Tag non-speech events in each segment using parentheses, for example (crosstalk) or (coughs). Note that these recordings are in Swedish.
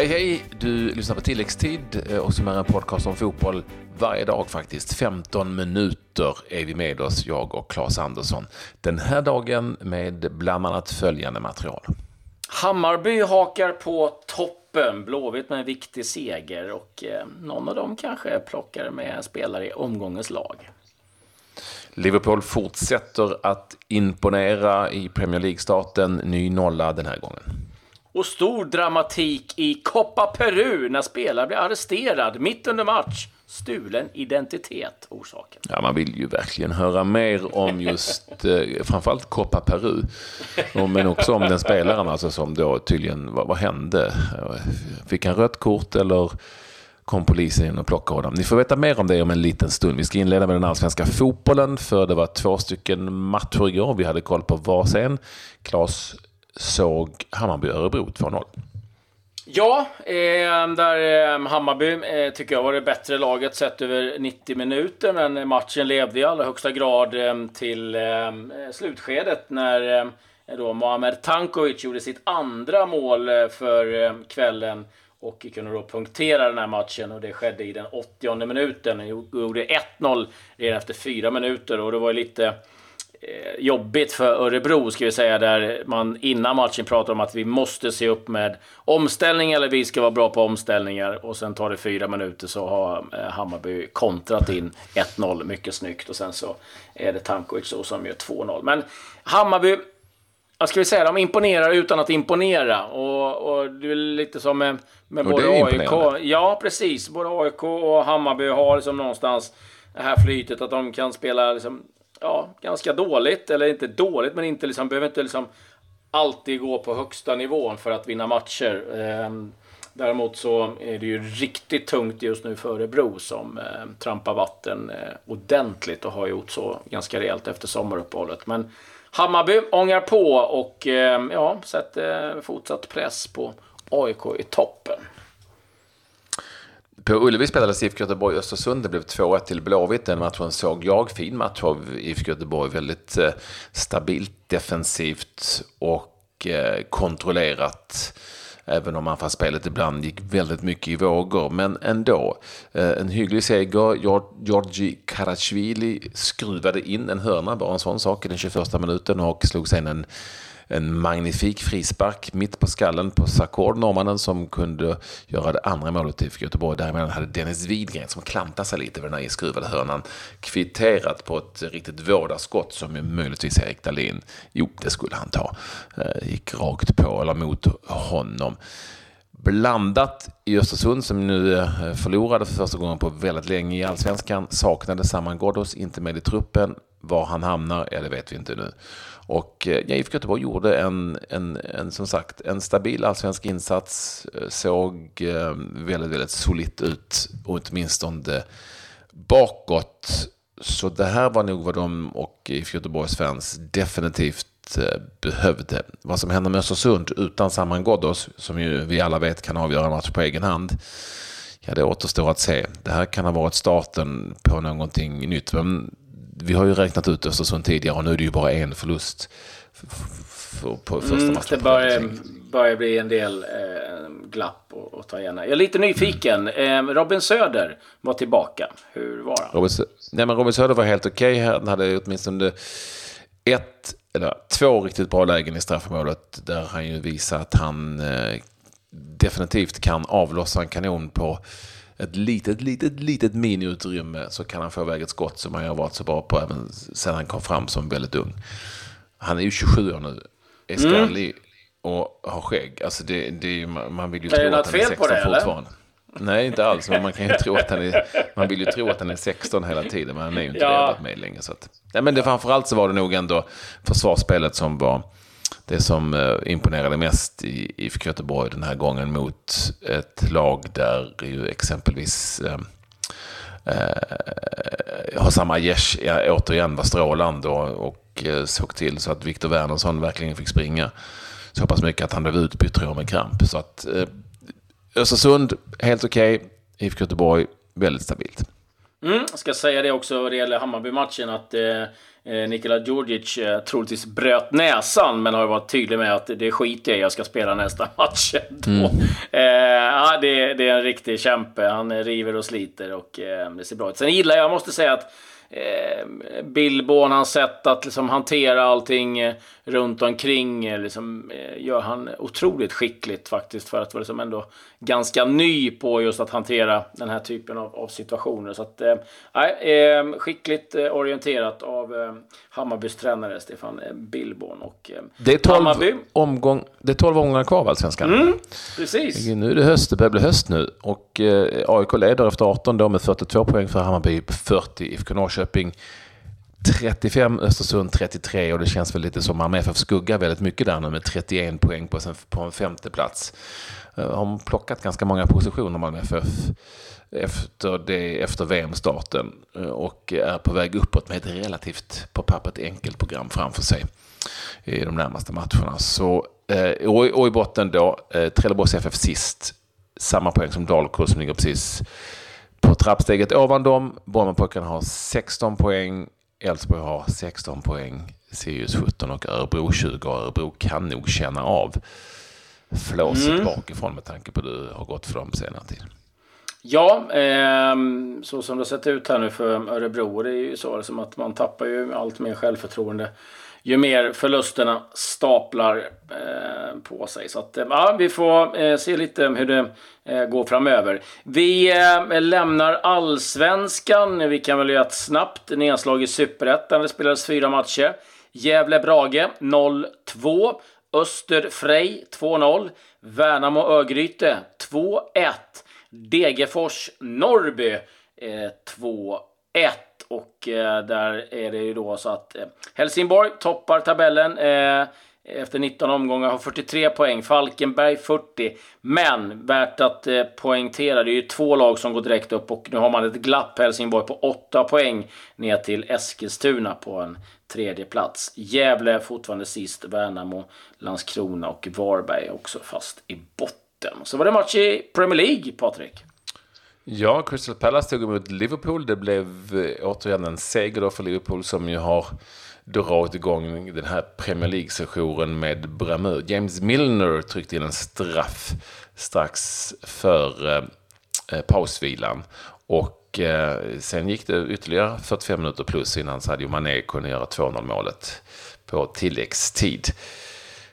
Hej hej! Du lyssnar på tilläggstid eh, och som är en podcast om fotboll varje dag faktiskt. 15 minuter är vi med oss, jag och Claes Andersson. Den här dagen med bland annat följande material. Hammarby hakar på toppen. Blåvitt med en viktig seger och eh, någon av dem kanske plockar med spelare i omgångens lag. Liverpool fortsätter att imponera i Premier League-starten. Ny nolla den här gången. Och stor dramatik i Copa Peru när spelare blir arresterad mitt under match. Stulen identitet orsaken. Ja, man vill ju verkligen höra mer om just eh, framförallt Copa Peru. Men också om den spelaren alltså, som då tydligen, vad, vad hände? Fick han rött kort eller kom polisen in och plockade honom. Ni får veta mer om det om en liten stund. Vi ska inleda med den allsvenska fotbollen för det var två stycken matcher igår. Vi hade koll på varsin. Claes såg Hammarby-Örebro 2-0. Ja, eh, där eh, Hammarby eh, tycker jag var det bättre laget sett över 90 minuter. Men matchen levde i allra högsta grad ehm, till ehm, slutskedet när ehm, då Mohamed Tankovic gjorde sitt andra mål eh, för kvällen och kunde då punktera den här matchen och det skedde i den 80 minuten. Han Gjorde 1-0 redan efter fyra minuter och det var lite jobbigt för Örebro, ska vi säga, där man innan matchen pratar om att vi måste se upp med omställning eller vi ska vara bra på omställningar. Och sen tar det fyra minuter så har eh, Hammarby kontrat in 1-0 mycket snyggt och sen så är det Tankovic som gör 2-0. Men Hammarby, vad ska vi säga, de imponerar utan att imponera. Och, och det är lite som med, med både AIK. Ja, precis. Både AIK och Hammarby har liksom någonstans det här flytet att de kan spela liksom ja, ganska dåligt. Eller inte dåligt, men inte liksom, behöver inte liksom alltid gå på högsta nivån för att vinna matcher. Ehm, däremot så är det ju riktigt tungt just nu för Örebro som eh, trampar vatten eh, ordentligt och har gjort så ganska rejält efter sommaruppehållet. Men Hammarby ångar på och eh, ja, sätter fortsatt press på AIK i toppen. På Ullevi spelades IFK Göteborg-Östersund. Det blev 2-1 till Blåvitt. Den matchen såg jag. Fin match av IFK Göteborg. Väldigt eh, stabilt defensivt och eh, kontrollerat. Även om anfallsspelet ibland gick väldigt mycket i vågor. Men ändå. Eh, en hygglig seger. Georgi Karachvili skruvade in en hörna, bara en sån sak, i den 21 minuten och slog sen en en magnifik frispark mitt på skallen på Sarkord, norrmannen, som kunde göra det andra målet i Göteborg. Däremellan hade Dennis Widgren, som klantade sig lite vid den här iskruvade hörnan, kvitterat på ett riktigt vårdarskott som ju möjligtvis Erik Dahlin, jo, det skulle han ta, eh, gick rakt på eller mot honom blandat i Östersund som nu eh, förlorade för första gången på väldigt länge i allsvenskan. Saknade Saman Ghoddos, inte med i truppen. Var han hamnar, ja det vet vi inte nu. Och eh, ja, IFK Göteborg gjorde en, en, en, som sagt, en stabil allsvensk insats. Eh, såg väldigt, väldigt solitt ut, och åtminstone bakåt. Så det här var nog vad de och IFK Göteborgs fans definitivt behövde. Vad som händer med Östersund utan Saman Ghoddos, som ju vi alla vet kan avgöra match på egen hand, ja det återstår att se. Det här kan ha varit starten på någonting nytt. Men vi har ju räknat ut Östersund tidigare och nu är det ju bara en förlust på första mm, matchen. Det börjar, börjar bli en del eh, glapp att ta igen. Jag är lite nyfiken. Mm. Eh, Robin Söder var tillbaka. Hur var han? Robin, nej, men Robin Söder var helt okej okay Han hade åtminstone ett, eller två riktigt bra lägen i straffområdet där han ju visar att han eh, definitivt kan avlossa en kanon på ett litet, litet, litet miniutrymme så kan han få iväg ett skott som han har varit så bra på även sedan han kom fram som väldigt ung. Han är ju 27 år nu, är skallig mm. och har skägg. Alltså det, det, man vill ju är tro att han är 16 det, fortfarande. Nej, inte alls. Men man kan ju tro att han är, man vill ju tro att han är 16 hela tiden, men han är ju inte ja. det. varit med länge. Så att, nej, men det, framförallt så var det nog ändå försvarsspelet som var det som eh, imponerade mest i IFK Göteborg den här gången mot ett lag där ju exempelvis eh, eh, Hossam Aiesh ja, återigen var strålande och, och eh, såg till så att Viktor Wernersson verkligen fick springa så pass mycket att han blev utbytt tror jag med kramp. Så att eh, Östersund, helt okej. Okay. IFK Göteborg, väldigt stabilt. Mm, ska säga det också vad det gäller Hammarby-matchen att eh, eh Nikola Djurdjic eh, troligtvis bröt näsan men har varit tydlig med att det skiter jag jag ska spela nästa (laughs) match mm. eh, ja, det, det, är en riktig kämpe. Han river och sliter och eh, det ser bra ut. Sen gillar jag, jag måste säga att eh, Billborn, hans sätt att liksom hantera allting eh, runt omkring eh, liksom, eh, gör han otroligt skickligt faktiskt för att vara liksom ändå ganska ny på just att hantera den här typen av, av situationer. Så att, eh, skickligt eh, orienterat av eh, Hammarbys tränare Stefan Billborn. Och, det, är 12 Hammarby. omgång, det är 12 omgångar kvar av Allsvenskan. Mm, precis. Nu är det höst, det börjar bli höst nu. Och Eh, AIK leder efter 18 då med 42 poäng för Hammarby, 40 IFK Norrköping. 35 Östersund 33 och det känns väl lite som Malmö FF skuggar väldigt mycket där nu med 31 poäng på, på en femte plats. Eh, har plockat ganska många positioner Malmö FF efter, det, efter VM-starten eh, och är på väg uppåt med ett relativt på pappret enkelt program framför sig i de närmaste matcherna. Så, och, och, i botten då Trelleborgs FF sist, samma poäng som Dalkurd som ligger precis på trappsteget ovan dem. Brommapojkarna har 16 poäng, Elfsborg har 16 poäng, Sirius 17 och Örebro 20. Och Örebro kan nog känna av flåset mm. bakifrån med tanke på hur det har gått för dem senare tid. Ja, eh, så som det har sett ut här nu för Örebro, det är ju så liksom att man tappar ju allt mer självförtroende ju mer förlusterna staplar eh, på sig. Så att, eh, ja, vi får eh, se lite hur det eh, går framöver. Vi eh, lämnar allsvenskan. Vi kan väl göra ett snabbt nedslag i superettan. Det spelades fyra matcher. Gävle-Brage 0-2. Öster-Frej 2-0. Värnamo-Örgryte 2-1. Degerfors-Norrby eh, 2-1. Och eh, där är det ju då så att eh, Helsingborg toppar tabellen eh, efter 19 omgångar har 43 poäng. Falkenberg 40. Men värt att eh, poängtera, det är ju två lag som går direkt upp och nu har man ett glapp Helsingborg på 8 poäng ner till Eskilstuna på en tredje plats. Gävle fortfarande sist, Värnamo, Landskrona och Varberg också fast i botten. Så var det match i Premier League, Patrik. Ja, Crystal Palace tog emot Liverpool. Det blev eh, återigen en seger då för Liverpool som ju har dragit igång den här Premier League-sessionen med bramur. James Milner tryckte in en straff strax för eh, eh pausvilan. Och eh, sen gick det ytterligare 45 minuter plus innan Sadio Mané kunde göra 2-0 målet på tilläggstid.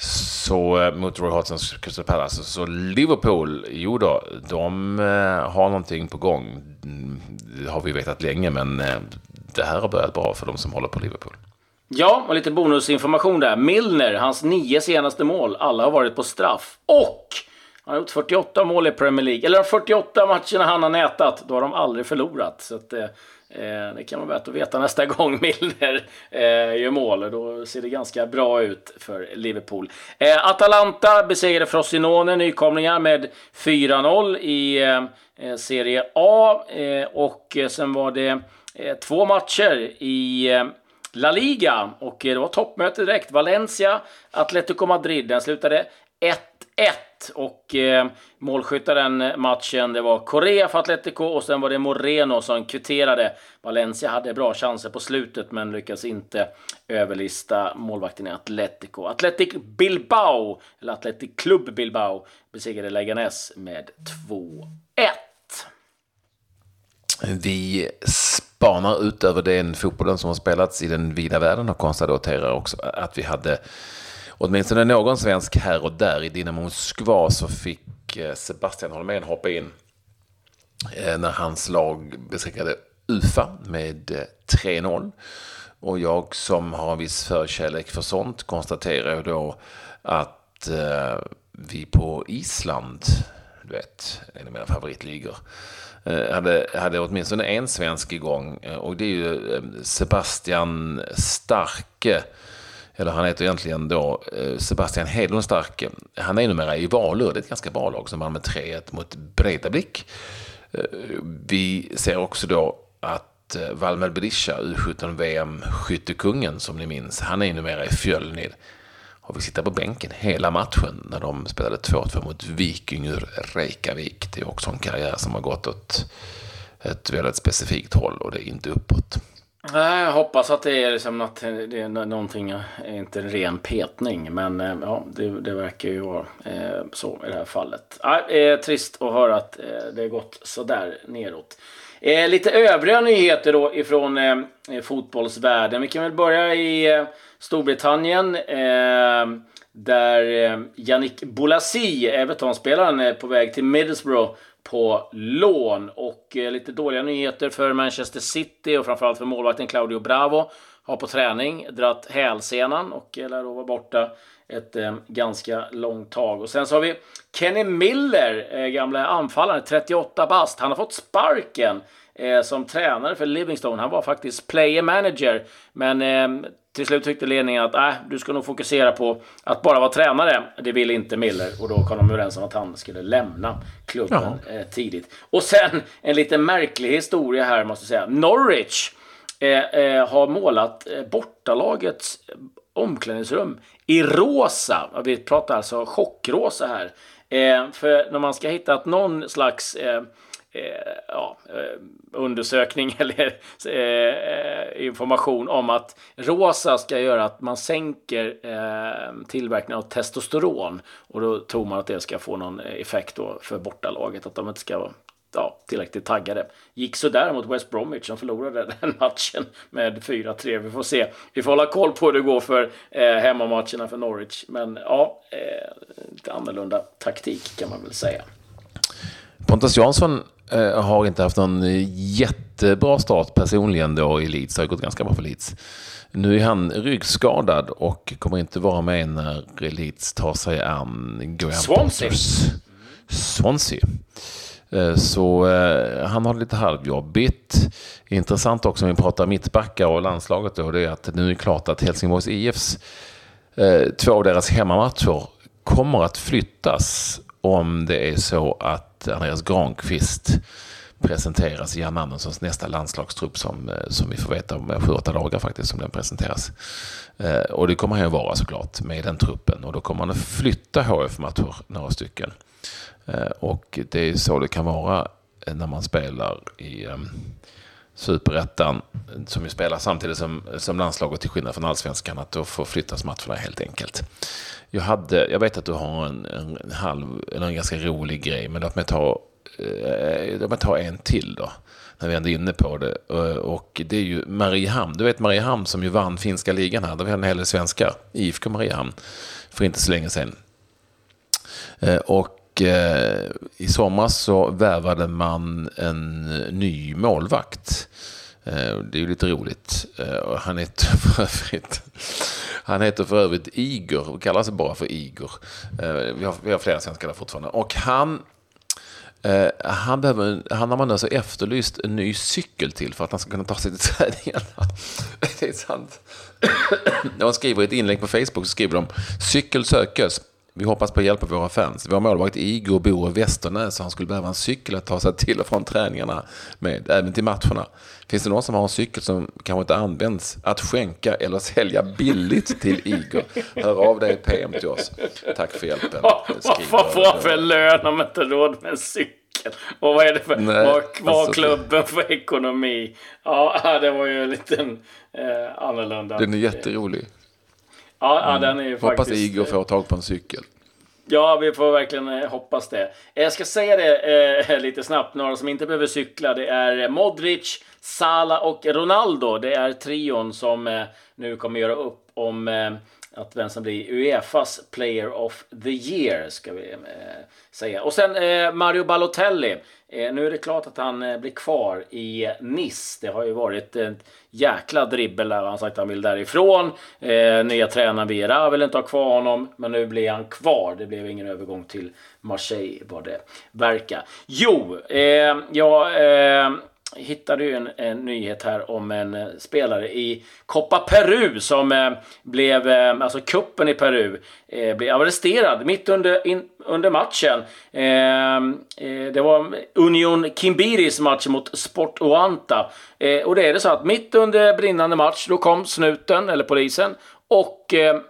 Så eh, mot Roy Hodgsons Crystal Palace. Så Liverpool, jo då, de eh, har någonting på gång. Mm, det har vi vetat länge, men eh, det här har börjat bra för de som håller på Liverpool. Ja, och lite bonusinformation där. Milner, hans nio senaste mål, alla har varit på straff. Och han har gjort 48 mål i Premier League. Eller de 48 matcherna han har nätat, då har de aldrig förlorat. Så att, Eh, Eh, det kan vara värt att veta nästa (laughs) gång Milner eh, gör mål. Då ser det ganska bra ut för Liverpool. Eh, Atalanta besegrade Frosinone, nykomlingar, med 4-0 i eh, eh, Serie A. Eh, och eh, sen var det eh, två matcher i La Liga. Och det var toppmöte direkt. Valencia, Atletico Madrid. Den slutade 1-1 och eh, målskyttar den matchen det var Correa för Atletico och sen var det Moreno som kvitterade. Valencia hade bra chanser på slutet men lyckades inte överlista målvakten i Atletico. Athletic Bilbao, eller Athletic Club Bilbao, besegrade Leganes med 2-1. Vi spanar ut över den fotbollen som har spelats i den vida världen och konstaterar också att vi hade åtminstone någon svensk här och där. I Dynamo Moskva så fick eh, Sebastian Holmén hoppa in eh, när hans lag besegrade UFA med eh, 3-0. Och jag som har en viss förkärlek för sånt konstaterar då att eh, vi på Island, du vet, en av mina favoritligor, eh, hade, hade åtminstone en svensk igång. Och det är ju Sebastian Starke eller han heter egentligen då eh, Sebastian Hedlund Starke. Han är numera i Valur, det är ett ganska bra lag som vann med 3-1 mot Bredablick. Eh, vi ser också då att eh, Valmel Berisha, U17-VM, skyttekungen som ni minns, han är numera i Fjölnir. Och vi sitter på bänken hela matchen när de spelade 2-2 mot Viking ur Reykjavik. Det är också en karriär som har gått åt ett väldigt specifikt håll och det är inte uppåt. Nej, jag hoppas att det är liksom att det är någonting, eh, inte en ren petning, men eh, ja, det, det verkar ju vara eh, så i det här fallet. Nej, eh, trist att höra att eh, det har gått sådär neråt. Eh, lite övriga nyheter då ifrån eh, fotbollsvärlden. Vi kan väl börja i eh, Storbritannien. Eh, där Yannick Bolasie, Everton-spelaren, är på väg till Middlesbrough på lån. Och eh, lite dåliga nyheter för Manchester City och framförallt för målvakten Claudio Bravo. Har på träning dratt hälsenan och eh, lär då vara borta ett eh, ganska långt tag. Och sen så har vi Kenny Miller, eh, gamla anfallaren, 38 bast. Han har fått sparken eh, som tränare för Livingstone. Han var faktiskt player manager, men eh, till slut tyckte ledningen att äh, du ska nog fokusera på att bara vara tränare. Det ville inte Miller och då kom de överens om att han skulle lämna klubben eh, tidigt. Och sen en lite märklig historia här måste jag säga. Norwich eh, eh, har målat eh, bortalagets omklädningsrum i rosa. Vi pratar alltså chockrosa här. Eh, för när man ska hitta någon slags eh, eh, Eh, ja, eh, undersökning (laughs) eller eh, information om att rosa ska göra att man sänker eh, tillverkningen av testosteron. Och då tror man att det ska få någon effekt då för bortalaget, att de inte ska vara ja, tillräckligt taggade. Gick sådär mot West Bromwich som förlorade (laughs) den matchen med 4-3. Vi får se. Vi får hålla koll på hur det går för eh, hemmamatcherna för Norwich. Men ja, eh, lite annorlunda taktik kan man väl säga. Pontus Jansson eh, har inte haft någon jättebra start personligen då i Leeds. Det har gått ganska bra för Leeds. Nu är han ryggskadad och kommer inte vara med när Leeds tar sig an Graham Swansea. Potters Swansea. Eh, så eh, han har det lite halvjobbigt. Intressant också om vi pratar mittbackar och landslaget då, det är att nu är det klart att Helsingborgs IFs eh, två av deras hemmamatcher kommer att flyttas om det är så att Andreas Granqvist presenteras i Jan Anderssons nästa landslagstrupp som, eh, som vi får veta om eh, sju, åtta dagar faktiskt som den presenteras. Eh, och det kommer han ju vara såklart med den truppen och då kommer han att flytta HF-matcher några stycken. Och det är så det kan vara när man spelar i ehm, superettan, som ju spelar samtidigt som, som landslaget till skillnad från allsvenskan, att då får flyttas matcherna helt enkelt. Jag, hade, jag vet att du har en, en halv, eller en ganska rolig grej, men låt mig ta, eh, låt mig ta en till då när vi ändå är inne på det. Eh, och det är ju Mariehamn. Du vet Mariehamn som ju vann finska ligan här. Där vi hade en hel del svenskar. IFK Mariehamn. För inte så länge sedan. Eh, och eh, i somras så värvade man en ny målvakt. Eh, det är ju lite roligt. Eh, han heter (laughs) för övrigt han heter för övrigt Igor, kallas bara för Igor. Eh, vi, har, vi har flera svenskar där fortfarande. Och han han, behöver, han har man alltså efterlyst en ny cykel till för att han ska kunna ta sig till (laughs) träningarna. det är sant. (coughs) När man skriver ett inlägg på Facebook så skriver de cykel sökes. Vi hoppas på hjälp av våra fans. Vår målvakt Igor bor i Västernäs så han skulle behöva en cykel att ta sig till och från träningarna med, även till matcherna. Finns det någon som har en cykel som kanske inte används att skänka eller sälja billigt till Igor? Hör av dig PM till oss. Tack för hjälpen. Vad får han för lön om inte råd med en cykel? Och vad är det för, Nej, vad var alltså, klubben för ekonomi? Ja, (laughs) det var ju en liten eh, annorlunda. Den är jätterolig. Ja, ja den är ju Hoppas faktiskt... Igor får tag på en cykel. Ja, vi får verkligen eh, hoppas det. Jag ska säga det eh, (laughs) lite snabbt. Några som inte behöver cykla, det är Modric, Sala och Ronaldo. Det är trion som eh, nu kommer göra upp om eh, att vem som blir Uefas Player of the Year, ska vi eh, säga. Och sen eh, Mario Balotelli. Eh, nu är det klart att han eh, blir kvar i Nice. Det har ju varit en jäkla dribbel där. Han har sagt att han vill därifrån. Eh, nya tränaren Vera vill inte ha kvar honom, men nu blir han kvar. Det blev ingen övergång till Marseille vad det verkar. Jo, eh, eh, hittade ju en, en, nyhet här om en eh, spelare i Copa Peru som eh, blev, eh, alltså kuppen i Peru, eh, blev arresterad mitt under, in, under matchen. Ehm, eh, det var Union Kimbiris match mot Sport Oanta. Eh, och det är det så att mitt under brinnande match, då kom snuten, eller polisen, och eh,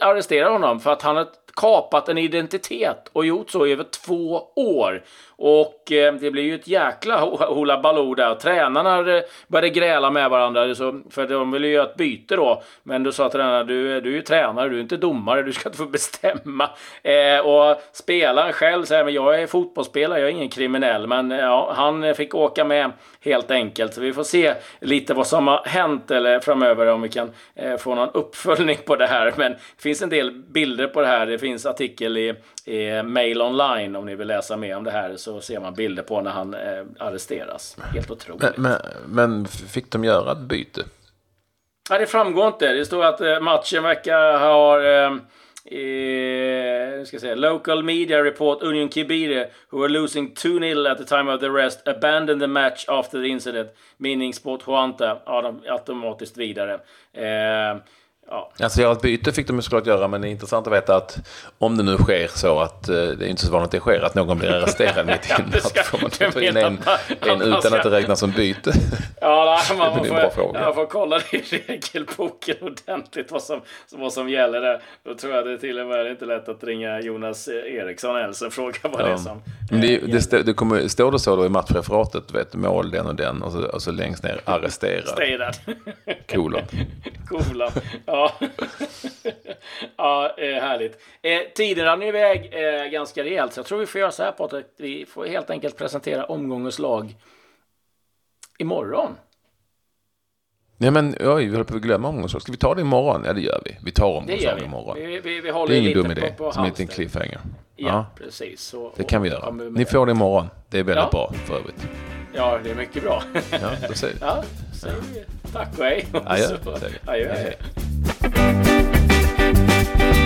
arresterade honom för att han hade kapat en identitet och gjort så i över två år. Och eh, det blir ju ett jäkla hula baloo där. Tränarna eh, började gräla med varandra, så, för de ville ju göra ett byte då. Men då sa tränaren, du, eh, du är ju tränare, du är inte domare, du ska inte få bestämma. Eh, och spelaren själv säger, men jag är fotbollsspelare, jag är ingen kriminell. Men eh, ja, han fick åka med helt enkelt. Så vi får se lite vad som har hänt eller framöver om vi kan eh, få någon uppföljning på det här. Men det finns en del bilder på det här. Det finns artikel i, i Mail Online om ni vill läsa mer om det här så ser man bilder på när han eh, arresteras. Helt otroligt. Men, men, fick de göra ett byte? Nej, det framgår inte. Det står att eh, matchen verkar ha... Eh, eh, ska säga, local media report Union Kibire, who were losing 2-0 at the time of the rest, abandoned the match after the incident. Meaning Sport Juanta, automatiskt vidare. Eh, Ja. Alltså göra ett byte fick de såklart göra, men det är intressant att veta att om det nu sker så att eh, det är inte så vanligt att det sker, att någon blir arresterad mitt i en natt. Får man ta in en, en utan att det räknas som byte? Ja, nej, (laughs) man, man, får, jag får kolla det i regelboken ordentligt vad som, vad som gäller där. Då tror jag det till och med är inte lätt att ringa Jonas Eriksson ens och fråga vad ja. det är som Men det, det, stå, det kommer, Står det så då i matchreferatet, vet, mål den och den och så, och så längst ner arresterad? Städad. Kolon. (laughs) Kolon. Ja, (laughs) ja eh, härligt. Eh, tiden rann iväg eh, ganska rejält, så jag tror vi får göra så här Patrik. Vi får helt enkelt presentera omgångens lag imorgon. Nej men oj, vi håller på att glömma omgångslag. Ska vi ta det imorgon? Ja det gör vi. Vi tar omgångslag imorgon. Vi, vi, vi håller det är ingen dum idé. På, på som en liten cliffhanger. Ja, ja. precis. Så, det kan vi göra. Ni får det imorgon. Det är väldigt ja. bra för övrigt. Ja, det är mycket bra. ja, då säger, (laughs) ja, säger vi tack och hej. Adjö. (laughs) Adjö. you